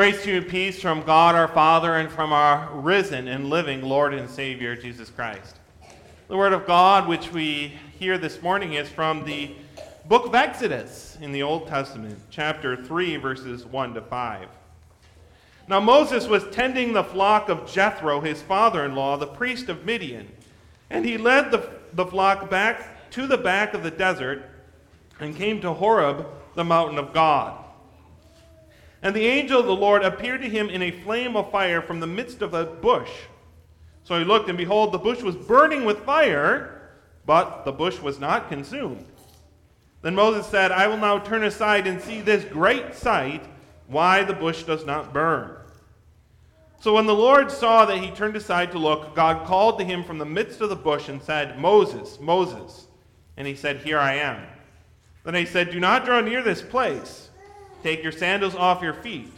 Grace to you and peace from God our Father and from our risen and living Lord and Savior, Jesus Christ. The Word of God, which we hear this morning, is from the book of Exodus in the Old Testament, chapter 3, verses 1 to 5. Now Moses was tending the flock of Jethro, his father in law, the priest of Midian, and he led the, the flock back to the back of the desert and came to Horeb, the mountain of God. And the angel of the Lord appeared to him in a flame of fire from the midst of a bush. So he looked, and behold, the bush was burning with fire, but the bush was not consumed. Then Moses said, I will now turn aside and see this great sight, why the bush does not burn. So when the Lord saw that he turned aside to look, God called to him from the midst of the bush and said, Moses, Moses. And he said, Here I am. Then he said, Do not draw near this place. Take your sandals off your feet,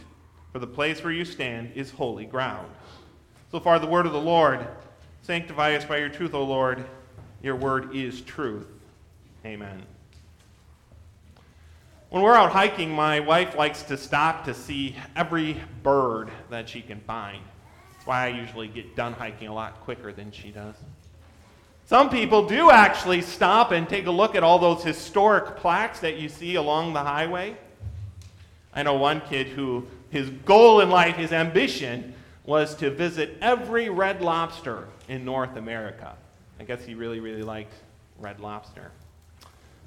for the place where you stand is holy ground. So far, the word of the Lord. Sanctify us by your truth, O Lord. Your word is truth. Amen. When we're out hiking, my wife likes to stop to see every bird that she can find. That's why I usually get done hiking a lot quicker than she does. Some people do actually stop and take a look at all those historic plaques that you see along the highway. I know one kid who his goal in life, his ambition, was to visit every red lobster in North America. I guess he really, really liked red lobster.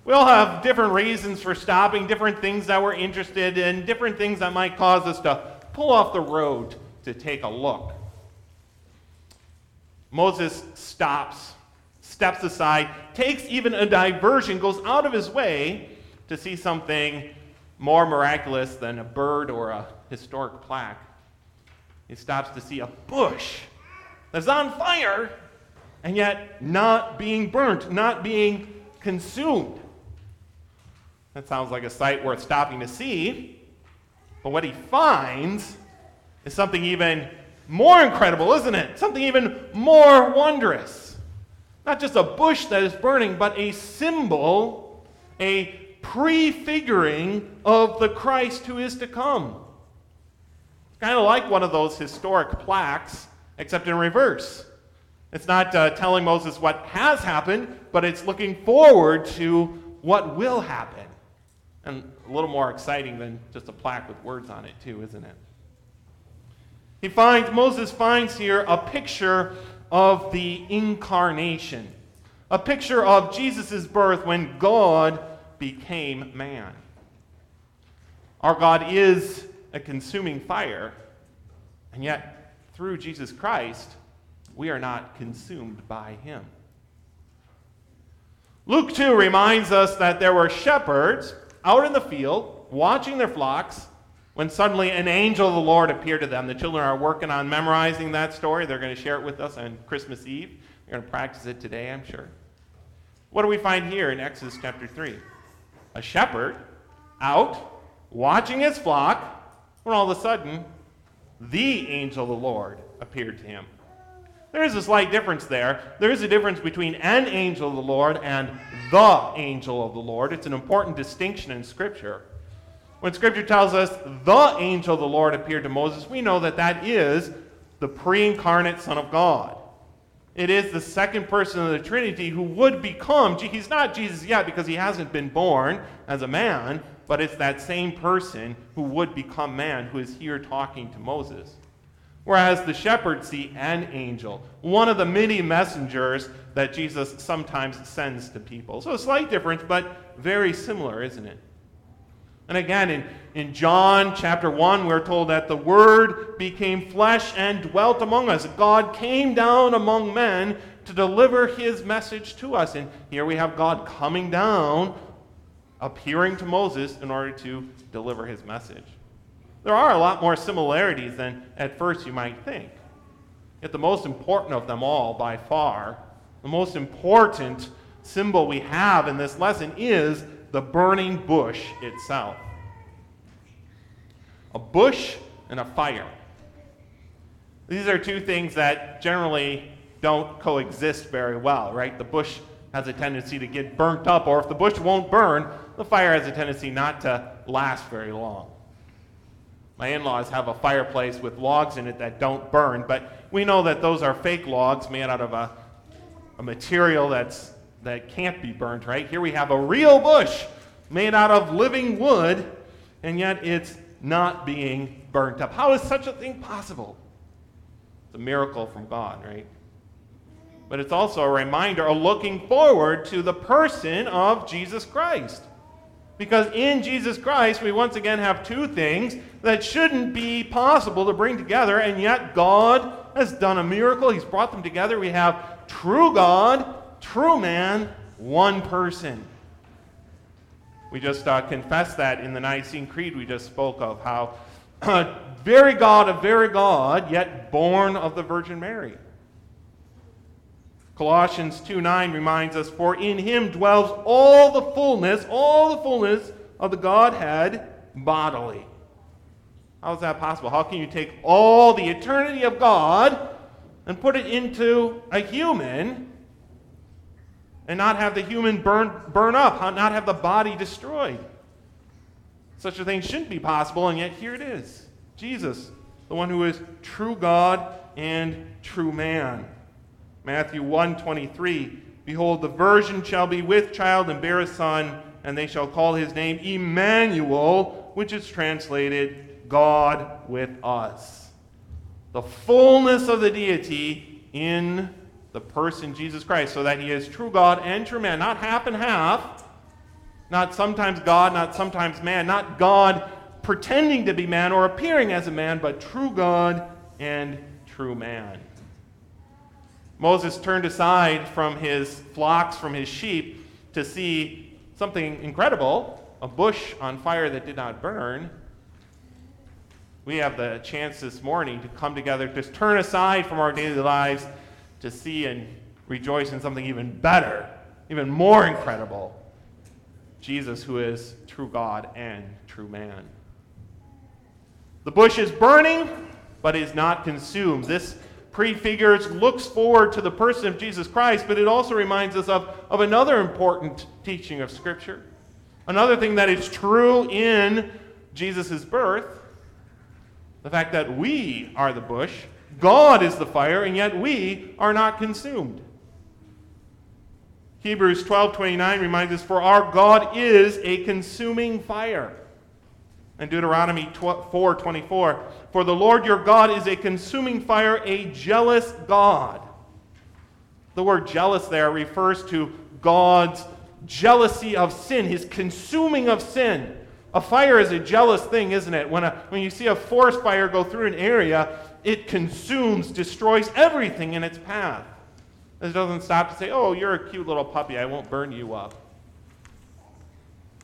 We all have different reasons for stopping, different things that we're interested in, different things that might cause us to pull off the road to take a look. Moses stops, steps aside, takes even a diversion, goes out of his way to see something more miraculous than a bird or a historic plaque. He stops to see a bush that's on fire and yet not being burnt, not being consumed. That sounds like a sight worth stopping to see. But what he finds is something even more incredible, isn't it? Something even more wondrous. Not just a bush that is burning, but a symbol, a prefiguring of the Christ who is to come. It's kind of like one of those historic plaques, except in reverse. It's not uh, telling Moses what has happened, but it's looking forward to what will happen. And a little more exciting than just a plaque with words on it, too, isn't it? He finds, Moses finds here a picture of the incarnation, a picture of Jesus' birth when God became man. Our God is a consuming fire, and yet through Jesus Christ, we are not consumed by him. Luke 2 reminds us that there were shepherds out in the field watching their flocks when suddenly an angel of the Lord appeared to them. The children are working on memorizing that story. They're going to share it with us on Christmas Eve. They're going to practice it today, I'm sure. What do we find here in Exodus chapter 3? A shepherd out watching his flock when all of a sudden the angel of the Lord appeared to him. There is a slight difference there. There is a difference between an angel of the Lord and the angel of the Lord. It's an important distinction in Scripture. When Scripture tells us the angel of the Lord appeared to Moses, we know that that is the pre incarnate Son of God. It is the second person of the Trinity who would become, he's not Jesus yet because he hasn't been born as a man, but it's that same person who would become man who is here talking to Moses. Whereas the shepherds see an angel, one of the many messengers that Jesus sometimes sends to people. So a slight difference, but very similar, isn't it? And again, in, in John chapter 1, we're told that the Word became flesh and dwelt among us. God came down among men to deliver his message to us. And here we have God coming down, appearing to Moses in order to deliver his message. There are a lot more similarities than at first you might think. Yet the most important of them all, by far, the most important symbol we have in this lesson is the burning bush itself. A bush and a fire. These are two things that generally don't coexist very well, right? The bush has a tendency to get burnt up, or if the bush won't burn, the fire has a tendency not to last very long. My in laws have a fireplace with logs in it that don't burn, but we know that those are fake logs made out of a, a material that's, that can't be burned, right? Here we have a real bush made out of living wood, and yet it's not being burnt up. How is such a thing possible? It's a miracle from God, right? But it's also a reminder, a looking forward to the person of Jesus Christ. Because in Jesus Christ, we once again have two things that shouldn't be possible to bring together, and yet God has done a miracle. He's brought them together. We have true God, true man, one person. We just uh, confessed that in the Nicene Creed we just spoke of, how very God of very God, yet born of the Virgin Mary. Colossians 2 9 reminds us, For in him dwells all the fullness, all the fullness of the Godhead bodily. How is that possible? How can you take all the eternity of God and put it into a human and not have the human burn, burn up, not have the body destroyed? Such a thing shouldn't be possible, and yet here it is. Jesus, the one who is true God and true man. Matthew 1:23 Behold the virgin shall be with child and bear a son and they shall call his name Emmanuel which is translated God with us. The fullness of the deity in the person Jesus Christ so that he is true God and true man, not half and half, not sometimes God, not sometimes man, not God pretending to be man or appearing as a man, but true God and true man. Moses turned aside from his flocks, from his sheep, to see something incredible a bush on fire that did not burn. We have the chance this morning to come together, to turn aside from our daily lives to see and rejoice in something even better, even more incredible Jesus, who is true God and true man. The bush is burning, but is not consumed. This prefigures, looks forward to the person of Jesus Christ, but it also reminds us of, of another important teaching of Scripture. Another thing that is true in Jesus' birth the fact that we are the bush, God is the fire, and yet we are not consumed. Hebrews 12:29 reminds us for our God is a consuming fire. And Deuteronomy 4:24 For the Lord your God is a consuming fire, a jealous God. The word jealous there refers to God's jealousy of sin, his consuming of sin. A fire is a jealous thing, isn't it? When, a, when you see a forest fire go through an area, it consumes, destroys everything in its path. It doesn't stop to say, oh, you're a cute little puppy, I won't burn you up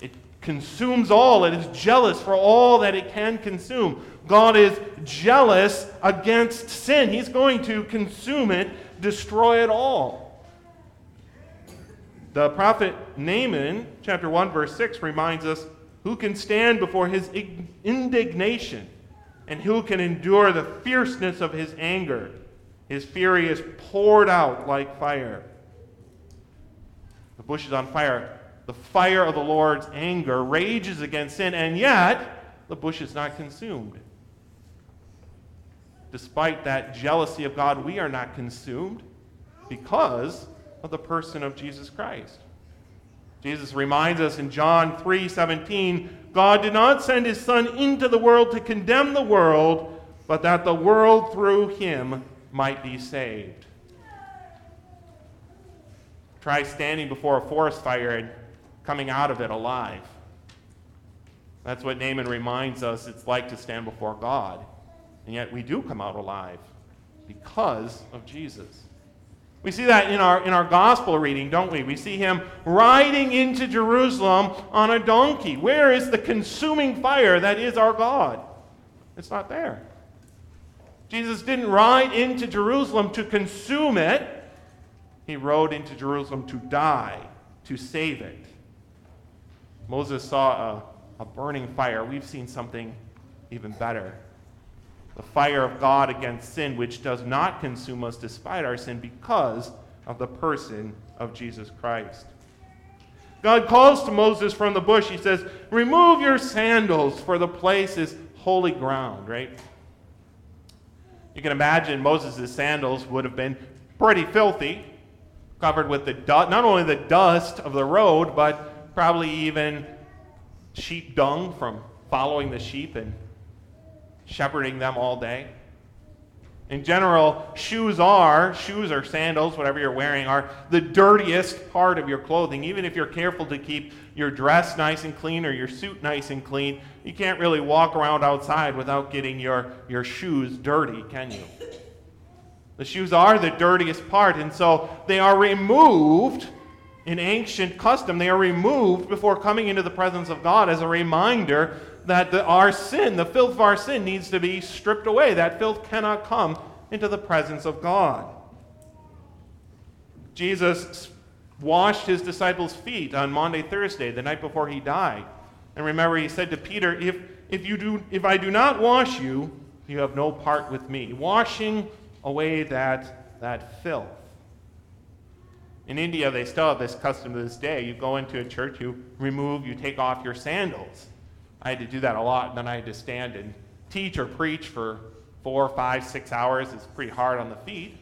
It consumes all. It is jealous for all that it can consume. God is jealous against sin. He's going to consume it, destroy it all. The prophet Nahum, chapter 1, verse 6, reminds us who can stand before his indignation and who can endure the fierceness of his anger. His fury is poured out like fire. The bush is on fire the fire of the Lord's anger rages against sin, and yet the bush is not consumed. Despite that jealousy of God, we are not consumed because of the person of Jesus Christ. Jesus reminds us in John 3:17, God did not send his son into the world to condemn the world, but that the world through him might be saved. Try standing before a forest fire and coming out of it alive. That's what Nahum reminds us it's like to stand before God. And yet we do come out alive because of Jesus. We see that in our, in our gospel reading, don't we? We see him riding into Jerusalem on a donkey. Where is the consuming fire that is our God? It's not there. Jesus didn't ride into Jerusalem to consume it, he rode into Jerusalem to die, to save it. Moses saw a, a burning fire. We've seen something even better the fire of God against sin, which does not consume us despite our sin because of the person of Jesus Christ. God calls to Moses from the bush. He says, Remove your sandals, for the place is holy ground, right? You can imagine Moses' sandals would have been pretty filthy, covered with the du- not only the dust of the road, but probably even sheep dung from following the sheep and shepherding them all day. In general, shoes are, shoes or sandals, whatever you're wearing, are the dirtiest part of your clothing. Even if you're careful to keep your dress nice and clean or your suit nice and clean, you can't really walk around outside without getting your, your shoes dirty, can you? The shoes are the dirtiest part, and so they are removed in ancient custom. They are removed before coming into the presence of God as a reminder that the, our sin, the filth of our sin, needs to be stripped away. That filth cannot come into the presence of God. Jesus washed his disciples' feet on Maundy, Thursday, the night before he died. And remember, he said to Peter, if, if, you do, if I do not wash you, you have no part with me. Washing away that, that filth. In India, they still have this custom to this day. You go into a church, you remove, you take off your sandals. I had to do that a lot, and then I had to stand and teach or preach for four, five, six hours. It's pretty hard on the feet.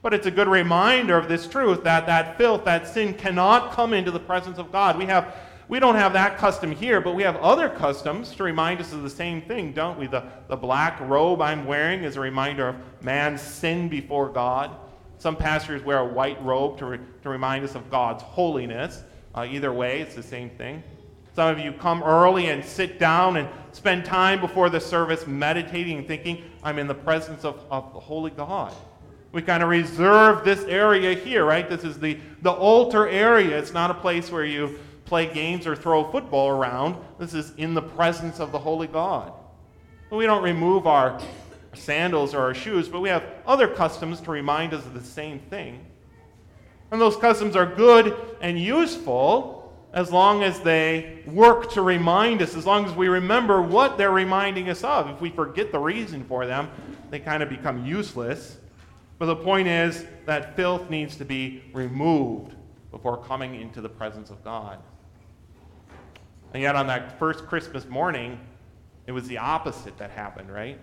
But it's a good reminder of this truth that that filth, that sin cannot come into the presence of God. We have we don't have that custom here, but we have other customs to remind us of the same thing, don't we? The, the black robe I'm wearing is a reminder of man's sin before God. Some pastors wear a white robe to, re, to remind us of God's holiness. Uh, either way, it's the same thing. Some of you come early and sit down and spend time before the service meditating and thinking, I'm in the presence of, of the Holy God. We kind of reserve this area here, right? This is the, the altar area. It's not a place where you play games or throw football around. This is in the presence of the Holy God. But we don't remove our sandals or our shoes, but we have other customs to remind us of the same thing. And those customs are good and useful as long as they work to remind us, as long as we remember what they're reminding us of. If we forget the reason for them, they kind of become useless. But the point is that filth needs to be removed before coming into the presence of God. And yet, on that first Christmas morning, it was the opposite that happened, right?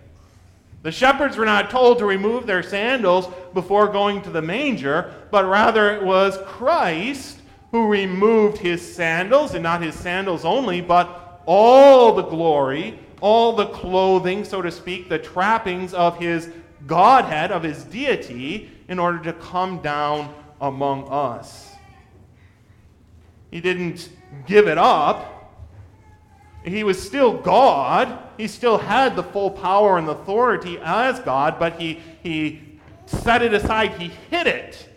The shepherds were not told to remove their sandals before going to the manger, but rather it was Christ who removed his sandals, and not his sandals only, but all the glory, all the clothing, so to speak, the trappings of his Godhead, of his deity, in order to come down among us. He didn't give it up. He was still God. He still had the full power and authority as God, but he, he set it aside. He hid it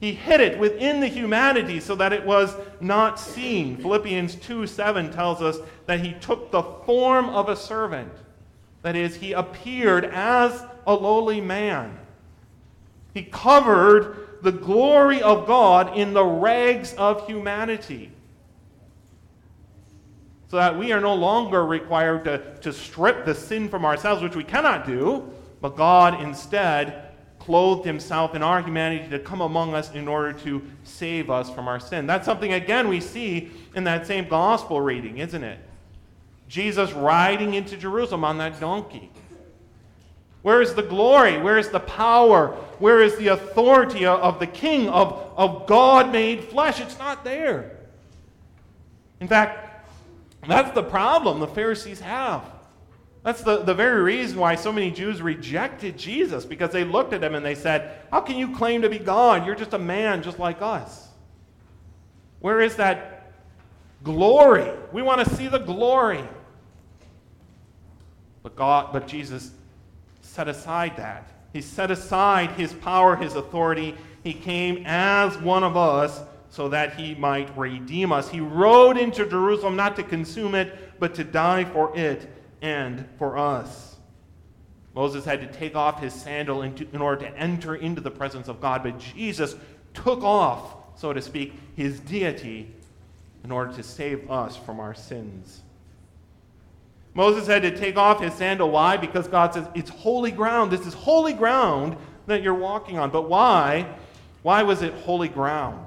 he hid it within the humanity so that it was not seen. Philippians 2 7 tells us that he took the form of a servant. That is, he appeared as a lowly man. He covered the glory of God in the rags of humanity. So that we are no longer required to, to strip the sin from ourselves, which we cannot do, but God instead clothed himself in our humanity to come among us in order to save us from our sin. That's something, again, we see in that same gospel reading, isn't it? Jesus riding into Jerusalem on that donkey. Where is the glory? Where is the power? Where is the authority of the king, of, of God made flesh? It's not there. In fact, that's the problem the Pharisees have. That's the, the very reason why so many Jews rejected Jesus, because they looked at him and they said, How can you claim to be God? You're just a man just like us. Where is that glory? We want to see the glory. But God, but Jesus set aside that. He set aside his power, his authority. He came as one of us so that he might redeem us. He rode into Jerusalem not to consume it, but to die for it and for us. Moses had to take off his sandal in, in order to enter into the presence of God, but Jesus took off, so to speak, his deity in order to save us from our sins. Moses had to take off his sandal. Why? Because God says, it's holy ground. This is holy ground that you're walking on. But why? Why was it holy ground?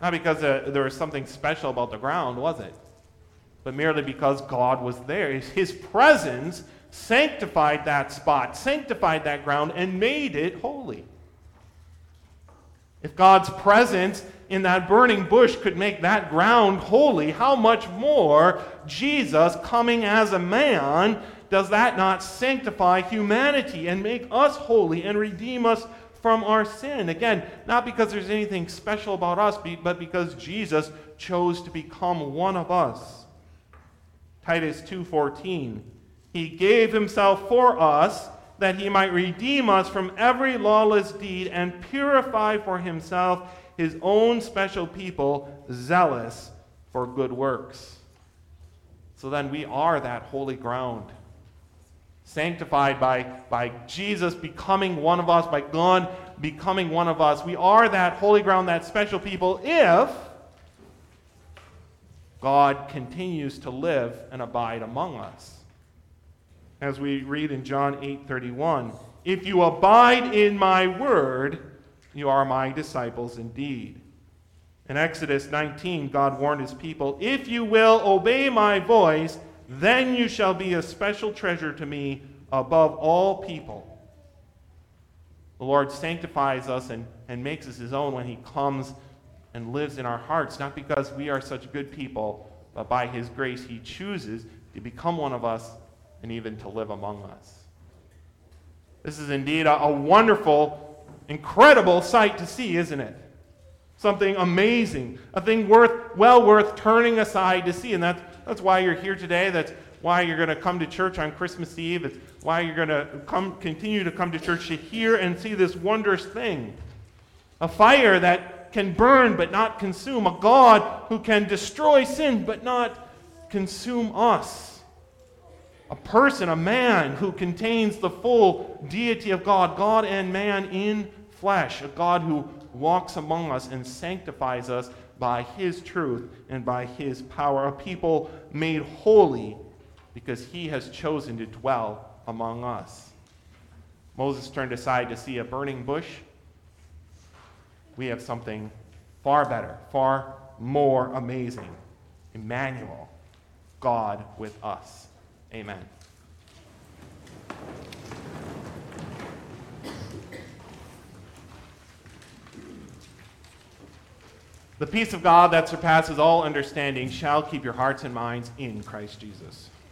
Not because uh, there was something special about the ground, was it? But merely because God was there. His presence sanctified that spot, sanctified that ground, and made it holy. If God's presence in that burning bush could make that ground holy, how much more Jesus coming as a man does that not sanctify humanity and make us holy and redeem us from our sin? Again, not because there's anything special about us, but because Jesus chose to become one of us. Titus 2:14 He gave himself for us that he might redeem us from every lawless deed and purify for himself his own special people, zealous for good works. So then we are that holy ground, sanctified by, by Jesus becoming one of us, by God becoming one of us. We are that holy ground, that special people, if God continues to live and abide among us as we read in John 8:31, "If you abide in my word, you are my disciples indeed." In Exodus 19, God warned his people, "If you will obey my voice, then you shall be a special treasure to me above all people." The Lord sanctifies us and, and makes us his own when he comes and lives in our hearts, not because we are such good people, but by his grace he chooses to become one of us and even to live among us. This is indeed a, a wonderful, incredible sight to see, isn't it? Something amazing, a thing worth, well worth turning aside to see. And that's, that's why you're here today. That's why you're going to come to church on Christmas Eve. It's why you're going to come, continue to come to church to hear and see this wondrous thing. A fire that can burn but not consume. A God who can destroy sin but not consume us a person, a man who contains the full deity of God, God and man in flesh, a God who walks among us and sanctifies us by his truth and by his power, a people made holy because he has chosen to dwell among us. Moses turned aside to see a burning bush. We have something far better, far more amazing Emmanuel, God with us. Amen. The peace of God that surpasses all understanding shall keep your hearts and minds in Christ Jesus.